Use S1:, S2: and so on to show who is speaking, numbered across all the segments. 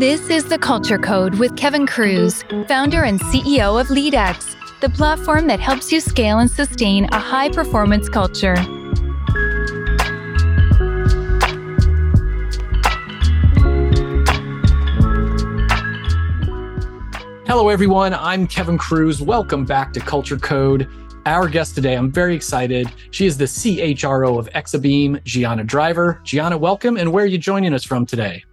S1: This is the Culture Code with Kevin Kruse, founder and CEO of LeadX, the platform that helps you scale and sustain a high performance culture.
S2: Hello, everyone. I'm Kevin Kruse. Welcome back to Culture Code. Our guest today, I'm very excited. She is the CHRO of Exabeam, Gianna Driver. Gianna, welcome. And where are you joining us from today?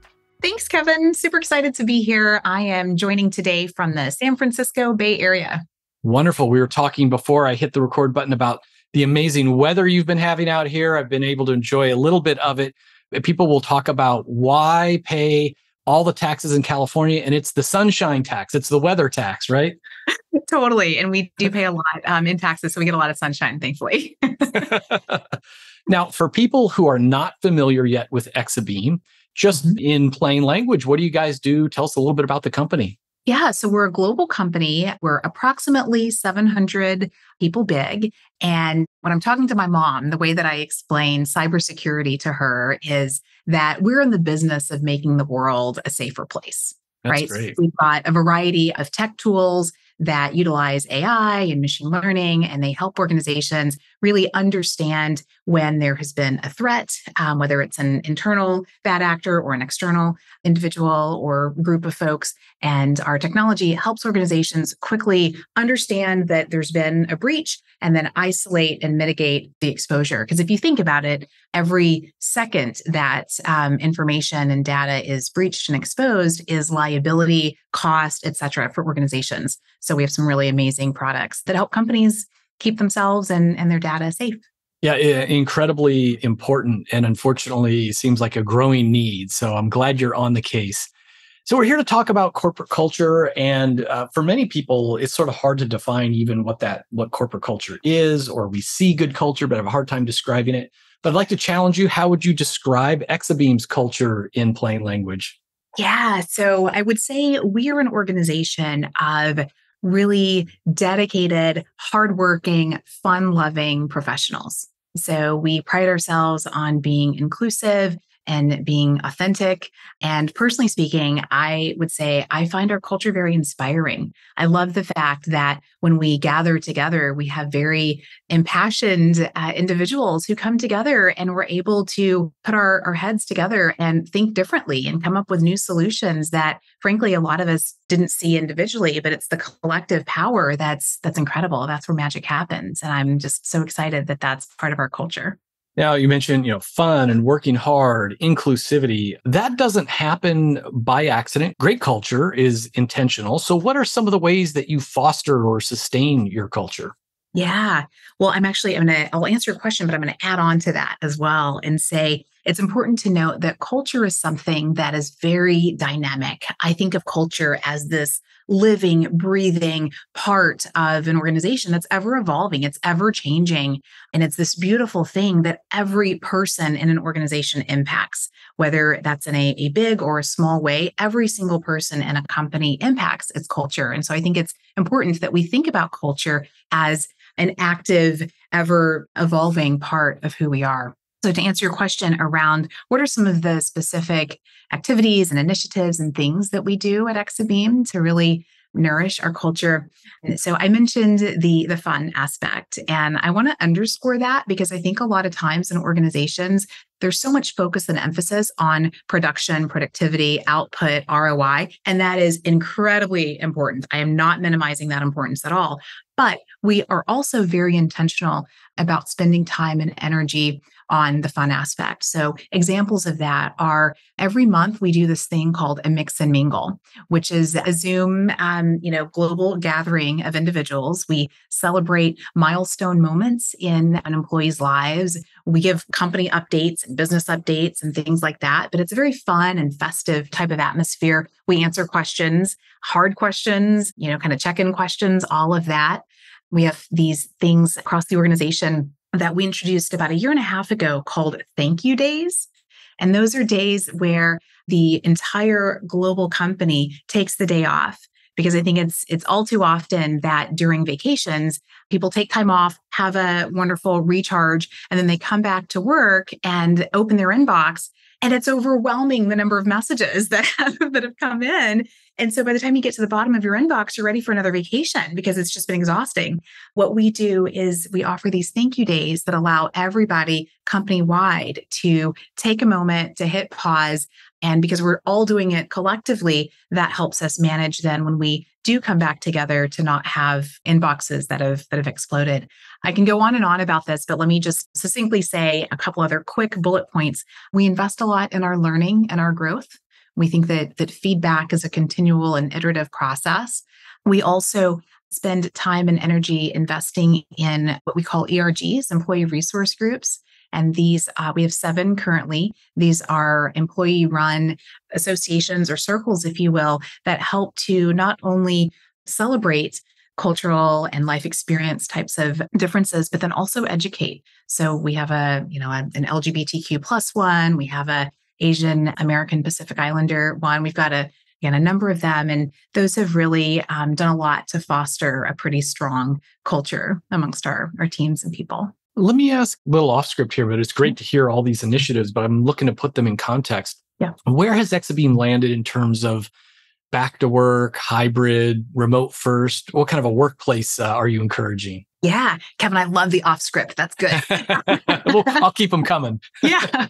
S3: Thanks, Kevin. Super excited to be here. I am joining today from the San Francisco Bay Area.
S2: Wonderful. We were talking before I hit the record button about the amazing weather you've been having out here. I've been able to enjoy a little bit of it. People will talk about why pay all the taxes in California, and it's the sunshine tax, it's the weather tax, right?
S3: totally. And we do pay a lot um, in taxes, so we get a lot of sunshine, thankfully.
S2: now, for people who are not familiar yet with Exabeam, just mm-hmm. in plain language, what do you guys do? Tell us a little bit about the company.
S3: Yeah, so we're a global company. We're approximately 700 people big. And when I'm talking to my mom, the way that I explain cybersecurity to her is that we're in the business of making the world a safer place.
S2: That's
S3: right. So we've got a variety of tech tools that utilize AI and machine learning, and they help organizations really understand when there has been a threat, um, whether it's an internal bad actor or an external individual or group of folks. And our technology helps organizations quickly understand that there's been a breach and then isolate and mitigate the exposure. Because if you think about it, every second that um, information and data is breached and exposed is liability, cost, et cetera, for organizations. So we have some really amazing products that help companies keep themselves and, and their data safe.
S2: Yeah, incredibly important. And unfortunately, seems like a growing need. So I'm glad you're on the case. So we're here to talk about corporate culture, and uh, for many people, it's sort of hard to define even what that what corporate culture is, or we see good culture, but have a hard time describing it. But I'd like to challenge you. How would you describe Exabeam's culture in plain language?
S3: Yeah, so I would say we are an organization of really dedicated, hardworking, fun loving professionals. So we pride ourselves on being inclusive and being authentic. And personally speaking, I would say I find our culture very inspiring. I love the fact that when we gather together, we have very impassioned uh, individuals who come together and we're able to put our, our heads together and think differently and come up with new solutions that frankly a lot of us didn't see individually but it's the collective power that's that's incredible that's where magic happens and i'm just so excited that that's part of our culture
S2: now you mentioned, you know, fun and working hard, inclusivity. That doesn't happen by accident. Great culture is intentional. So what are some of the ways that you foster or sustain your culture?
S3: Yeah. Well, I'm actually I'm going to I'll answer your question, but I'm going to add on to that as well and say it's important to note that culture is something that is very dynamic. I think of culture as this living, breathing part of an organization that's ever evolving, it's ever changing. And it's this beautiful thing that every person in an organization impacts, whether that's in a, a big or a small way, every single person in a company impacts its culture. And so I think it's important that we think about culture as an active, ever evolving part of who we are. So, to answer your question around what are some of the specific activities and initiatives and things that we do at Exabeam to really nourish our culture. So I mentioned the the fun aspect and I want to underscore that because I think a lot of times in organizations there's so much focus and emphasis on production, productivity, output, ROI, and that is incredibly important. I am not minimizing that importance at all, but we are also very intentional about spending time and energy on the fun aspect. So, examples of that are every month we do this thing called a mix and mingle, which is a Zoom, um, you know, global gathering of individuals. We celebrate milestone moments in an employee's lives. We give company updates and business updates and things like that. But it's a very fun and festive type of atmosphere. We answer questions, hard questions, you know, kind of check in questions, all of that. We have these things across the organization that we introduced about a year and a half ago called Thank You Days. And those are days where the entire global company takes the day off because I think it's it's all too often that during vacations people take time off, have a wonderful recharge and then they come back to work and open their inbox and it's overwhelming the number of messages that have, that have come in. And so by the time you get to the bottom of your inbox, you're ready for another vacation because it's just been exhausting. What we do is we offer these thank you days that allow everybody company wide to take a moment to hit pause and because we're all doing it collectively, that helps us manage then when we do come back together to not have inboxes that have that have exploded. I can go on and on about this, but let me just succinctly say a couple other quick bullet points. We invest a lot in our learning and our growth. We think that that feedback is a continual and iterative process. We also spend time and energy investing in what we call ERGs, employee resource groups. And these, uh, we have seven currently. These are employee run associations or circles, if you will, that help to not only celebrate cultural and life experience types of differences but then also educate so we have a you know an lgbtq plus one we have a asian american pacific islander one we've got a again a number of them and those have really um, done a lot to foster a pretty strong culture amongst our our teams and people
S2: let me ask a little off script here, but it's great to hear all these initiatives, but I'm looking to put them in context.
S3: Yeah.
S2: Where has Exabeam landed in terms of back to work, hybrid, remote first? What kind of a workplace uh, are you encouraging?
S3: Yeah, Kevin, I love the off script. That's good.
S2: well, I'll keep them coming.
S3: yeah.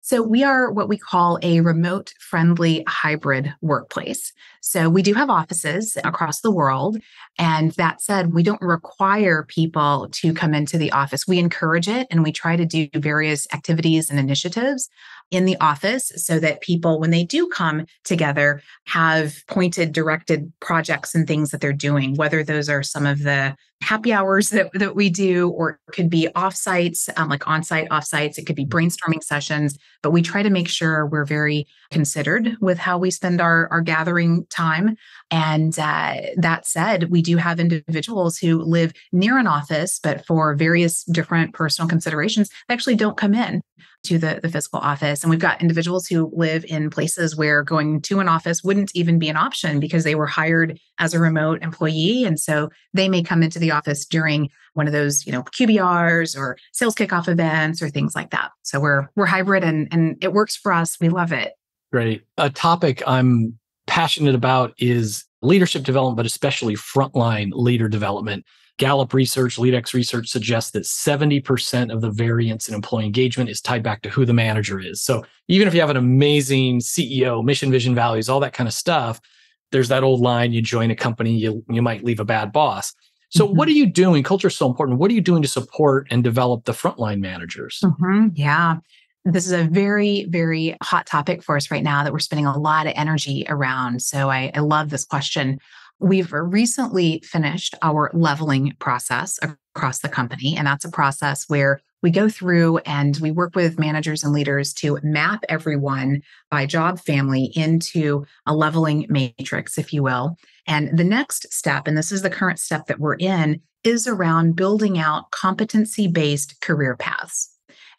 S3: So we are what we call a remote friendly hybrid workplace. So we do have offices across the world. And that said, we don't require people to come into the office. We encourage it and we try to do various activities and initiatives in the office so that people, when they do come together, have pointed, directed projects and things that they're doing, whether those are some of the happy hours that, that we do, or it could be offsites, um, like on-site offsites. It could be brainstorming sessions, but we try to make sure we're very considered with how we spend our, our gathering time. And uh, that said, we do have individuals who live near an office, but for various different personal considerations, they actually don't come in to the, the physical office. And we've got individuals who live in places where going to an office wouldn't even be an option because they were hired as a remote employee. And so they may come into the office during one of those, you know, QBRs or sales kickoff events or things like that. So we're we're hybrid and and it works for us. We love it.
S2: Great. A topic I'm passionate about is leadership development, but especially frontline leader development. Gallup research, LeadX research suggests that 70% of the variance in employee engagement is tied back to who the manager is. So even if you have an amazing CEO, mission, vision, values, all that kind of stuff, there's that old line you join a company, you, you might leave a bad boss. So, mm-hmm. what are you doing? Culture is so important. What are you doing to support and develop the frontline managers?
S3: Mm-hmm. Yeah. This is a very, very hot topic for us right now that we're spending a lot of energy around. So, I, I love this question. We've recently finished our leveling process across the company. And that's a process where we go through and we work with managers and leaders to map everyone by job family into a leveling matrix, if you will. And the next step, and this is the current step that we're in, is around building out competency based career paths.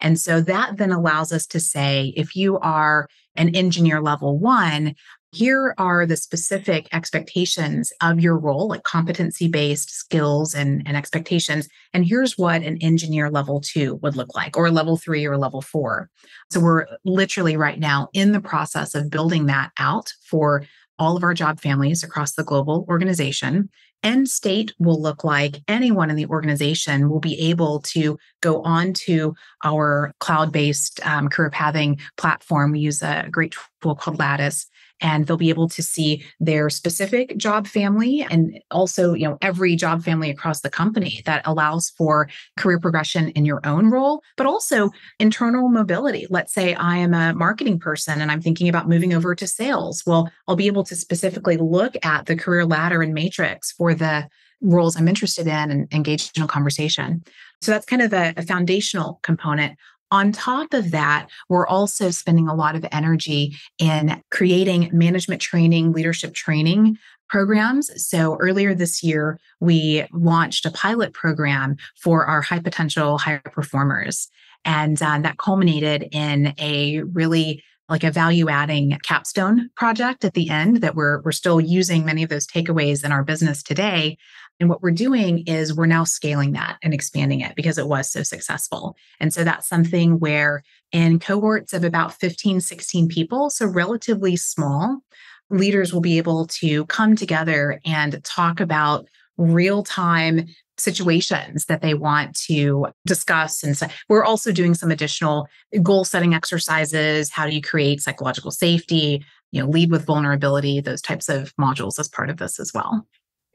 S3: And so that then allows us to say if you are an engineer level one, here are the specific expectations of your role, like competency based skills and, and expectations. And here's what an engineer level two would look like, or level three or level four. So we're literally right now in the process of building that out for all of our job families across the global organization. End state will look like anyone in the organization will be able to go on to our cloud based um, career pathing platform. We use a great tool called Lattice and they'll be able to see their specific job family and also you know every job family across the company that allows for career progression in your own role but also internal mobility let's say i am a marketing person and i'm thinking about moving over to sales well i'll be able to specifically look at the career ladder and matrix for the roles I'm interested in and engage in a conversation. So that's kind of a, a, foundational component. On top of that, we're also spending a lot of energy in creating management training, leadership training programs. So earlier this year, we launched a pilot program for our high potential high performers. And uh, that culminated in a really like a value adding capstone project at the end that we're, we're still using many of those takeaways in our business today And what we're doing is we're now scaling that and expanding it because it was so successful. And so that's something where in cohorts of about 15, 16 people, so relatively small, leaders will be able to come together and talk about real time situations that they want to discuss. And so we're also doing some additional goal setting exercises. How do you create psychological safety? You know, lead with vulnerability, those types of modules as part of this as well.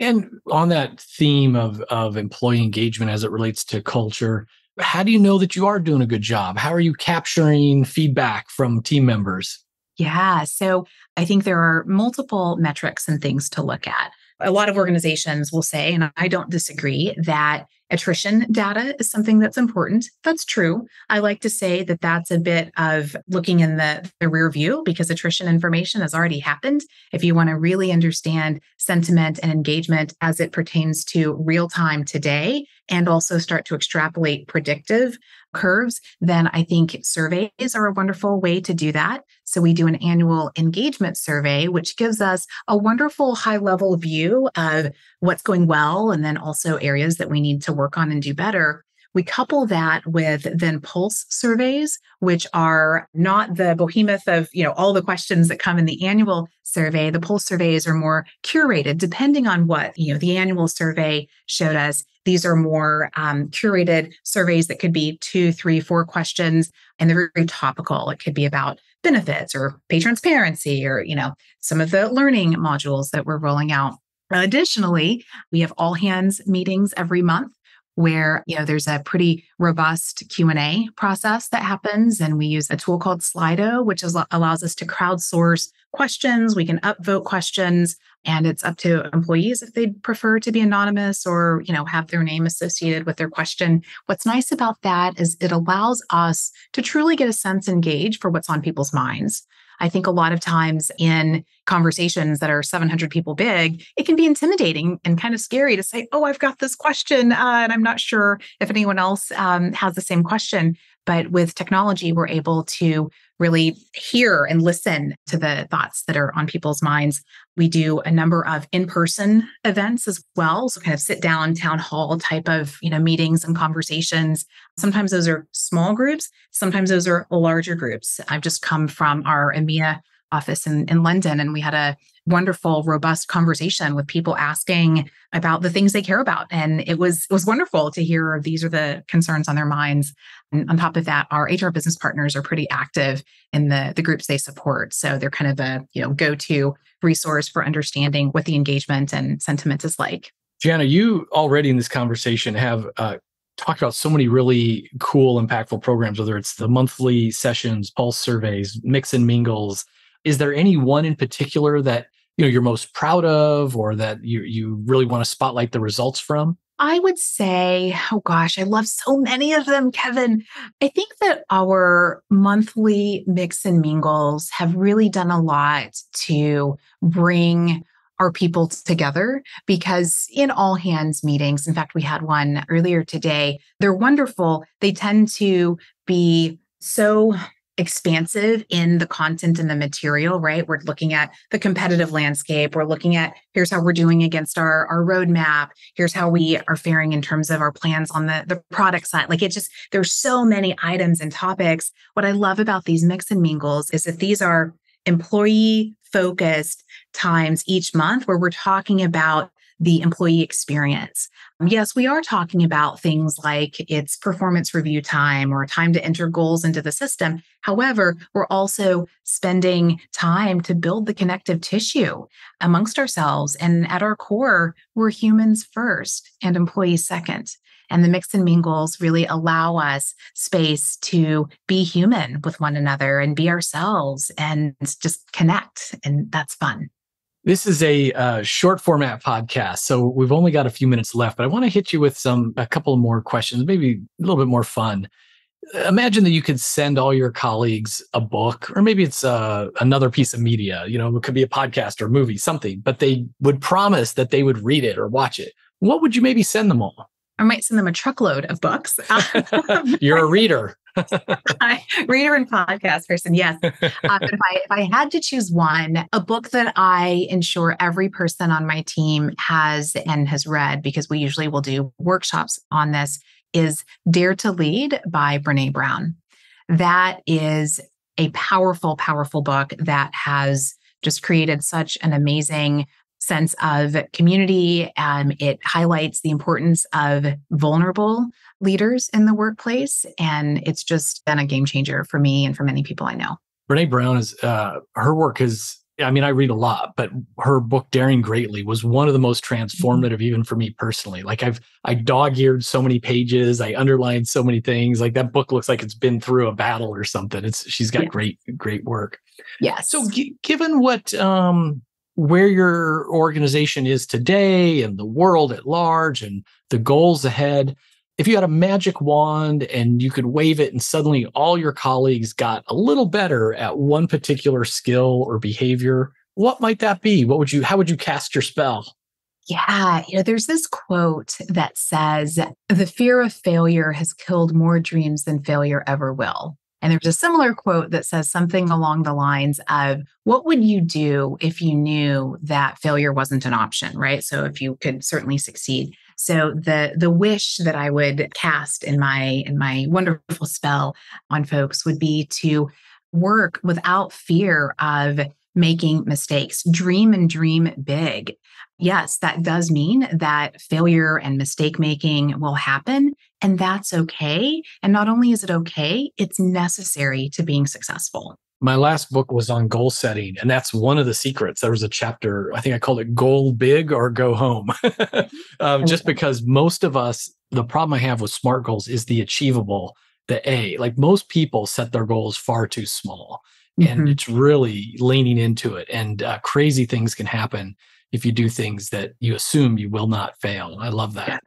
S2: And on that theme of, of employee engagement as it relates to culture, how do you know that you are doing a good job? How are you capturing feedback from team members?
S3: Yeah. So I think there are multiple metrics and things to look at a lot of organizations will say, and I don't disagree, that attrition data is something that's important. That's true. I like to say that that's a bit of looking in the, the rear view because attrition information has already happened. If you want to really understand sentiment and engagement as it pertains to real time today, and also start to extrapolate predictive curves, then I think surveys are a wonderful way to do that. So we do an annual engagement survey, which gives us a wonderful high level view of what's going well and then also areas that we need to work on and do better. We couple that with then pulse surveys, which are not the behemoth of, you know, all the questions that come in the annual survey. The pulse surveys are more curated depending on what, you know, the annual survey showed us. These are more um, curated surveys that could be two, three, four questions, and they're very topical. It could be about benefits or pay transparency or, you know, some of the learning modules that we're rolling out. Additionally, we have all hands meetings every month where you know there's a pretty robust q&a process that happens and we use a tool called slido which is, allows us to crowdsource questions. We can upvote questions and it's up to employees if they'd prefer to be anonymous or you know have their name associated with their question. What's nice about that is it allows us to truly get a sense and gauge for what's on people's minds I think a lot of times in conversations that are 700 people big, it can be intimidating and kind of scary to say, Oh, I've got this question, uh, and I'm not sure if anyone else um, has the same question. But with technology, we're able to really hear and listen to the thoughts that are on people's minds. We do a number of in-person events as well, so kind of sit down town hall type of, you know, meetings and conversations. Sometimes those are small groups, sometimes those are larger groups. I've just come from our EMEA office in, in London and we had a wonderful, robust conversation with people asking about the things they care about. And it was it was wonderful to hear these are the concerns on their minds. And on top of that, our HR business partners are pretty active in the, the groups they support. So they're kind of a you know go-to resource for understanding what the engagement and sentiment is like.
S2: Gianna, you already in this conversation have uh, talked about so many really cool, impactful programs, whether it's the monthly sessions, pulse surveys, mix and mingles. Is there any one in particular that you know you're most proud of or that you you really want to spotlight the results from?
S3: I would say, oh gosh, I love so many of them, Kevin. I think that our monthly mix and mingles have really done a lot to bring our people together because in all hands meetings, in fact, we had one earlier today, they're wonderful. They tend to be so expansive in the content and the material, right? We're looking at the competitive landscape. We're looking at here's how we're doing against our, our roadmap. Here's how we are faring in terms of our plans on the, the product side. Like it just, there's so many items and topics. What I love about these mix and mingles is that these are employee focused times each month where we're talking about the employee experience. Yes, we are talking about things like it's performance review time or time to enter goals into the system. However, we're also spending time to build the connective tissue amongst ourselves. And at our core, we're humans first and employees second. And the mix and mingles really allow us space to be human with one another and be ourselves and just connect. And that's fun.
S2: This is a uh, short format podcast, so we've only got a few minutes left. But I want to hit you with some a couple more questions, maybe a little bit more fun. Imagine that you could send all your colleagues a book, or maybe it's uh, another piece of media. You know, it could be a podcast or a movie, something. But they would promise that they would read it or watch it. What would you maybe send them all?
S3: I might send them a truckload of books.
S2: You're a reader.
S3: I, reader and podcast person, yes. Uh, if I, if I had to choose one, a book that I ensure every person on my team has and has read, because we usually will do workshops on this, is Dare to Lead by Brene Brown. That is a powerful, powerful book that has just created such an amazing sense of community. Um, it highlights the importance of vulnerable leaders in the workplace. And it's just been a game changer for me and for many people I know.
S2: Brene Brown is, uh, her work is, I mean, I read a lot, but her book, Daring Greatly, was one of the most mm-hmm. transformative, even for me personally. Like I've, I dog eared so many pages, I underlined so many things. Like that book looks like it's been through a battle or something. It's, she's got yeah. great, great work.
S3: Yes.
S2: So g- given what, um, where your organization is today and the world at large and the goals ahead, if you had a magic wand and you could wave it and suddenly all your colleagues got a little better at one particular skill or behavior, what might that be? What would you, how would you cast your spell?
S3: Yeah, you know, there's this quote that says, the fear of failure has killed more dreams than failure ever will. And there's a similar quote that says something along the lines of, What would you do if you knew that failure wasn't an option, right? So if you could certainly succeed. So the the wish that I would cast in my in my wonderful spell on folks would be to work without fear of making mistakes. Dream and dream big. Yes, that does mean that failure and mistake making will happen, and that's okay. And not only is it okay, it's necessary to being successful.
S2: My last book was on goal setting, and that's one of the secrets. There was a chapter, I think I called it Goal Big or Go Home. um, just because most of us, the problem I have with SMART goals is the achievable, the A. Like most people set their goals far too small, mm-hmm. and it's really leaning into it, and uh, crazy things can happen if you do things that you assume you will not fail. I love that. Yes.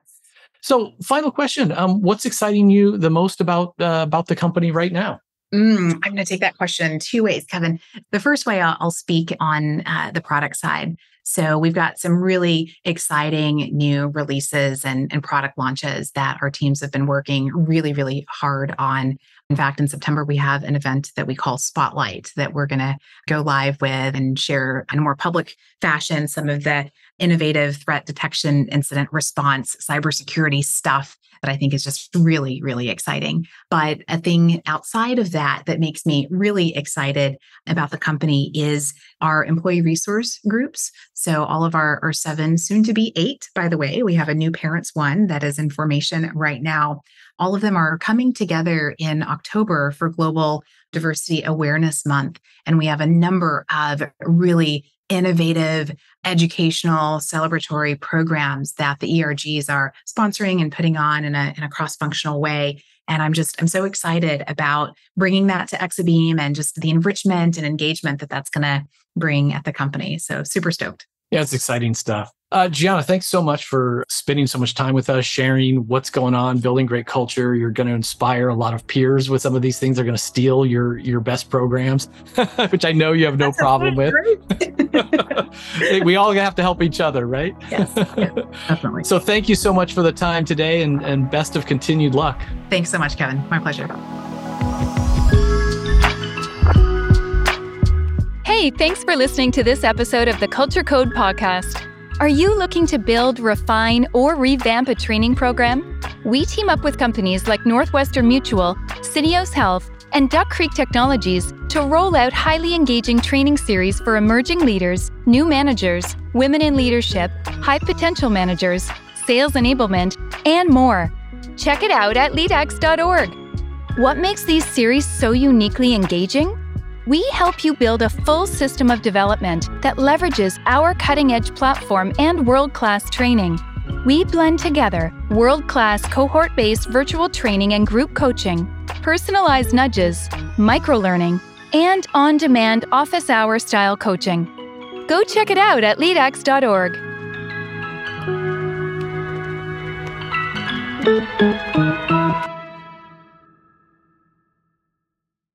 S2: So, final question: um, What's exciting you the most about uh, about the company right now?
S3: Mm, I'm going to take that question two ways, Kevin. The first way I'll, I'll speak on uh, the product side. So we've got some really exciting new releases and, and product launches that our teams have been working really, really hard on. In fact, in September, we have an event that we call Spotlight that we're going to go live with and share in a more public fashion some of the innovative threat detection, incident response, cybersecurity stuff that I think is just really, really exciting. But a thing outside of that that makes me really excited about the company is our employee resource groups. So, all of our, our seven, soon to be eight, by the way, we have a new parents one that is in formation right now. All of them are coming together in October for Global Diversity Awareness Month. And we have a number of really innovative educational celebratory programs that the ERGs are sponsoring and putting on in a, in a cross-functional way. And I'm just, I'm so excited about bringing that to Exabeam and just the enrichment and engagement that that's going to bring at the company. So super stoked.
S2: Yeah, it's exciting stuff. Uh, Gianna, thanks so much for spending so much time with us, sharing what's going on, building great culture. You're going to inspire a lot of peers with some of these things. They're going to steal your your best programs, which I know you have no That's problem with. we all have to help each other, right?
S3: Yes, yeah, definitely.
S2: so thank you so much for the time today, and, and best of continued luck.
S3: Thanks so much, Kevin. My pleasure.
S1: Hey, thanks for listening to this episode of the Culture Code podcast. Are you looking to build, refine, or revamp a training program? We team up with companies like Northwestern Mutual, Syneos Health, and Duck Creek Technologies to roll out highly engaging training series for emerging leaders, new managers, women in leadership, high potential managers, sales enablement, and more. Check it out at leadx.org. What makes these series so uniquely engaging? We help you build a full system of development that leverages our cutting edge platform and world class training. We blend together world class cohort based virtual training and group coaching, personalized nudges, micro learning, and on demand office hour style coaching. Go check it out at leadx.org.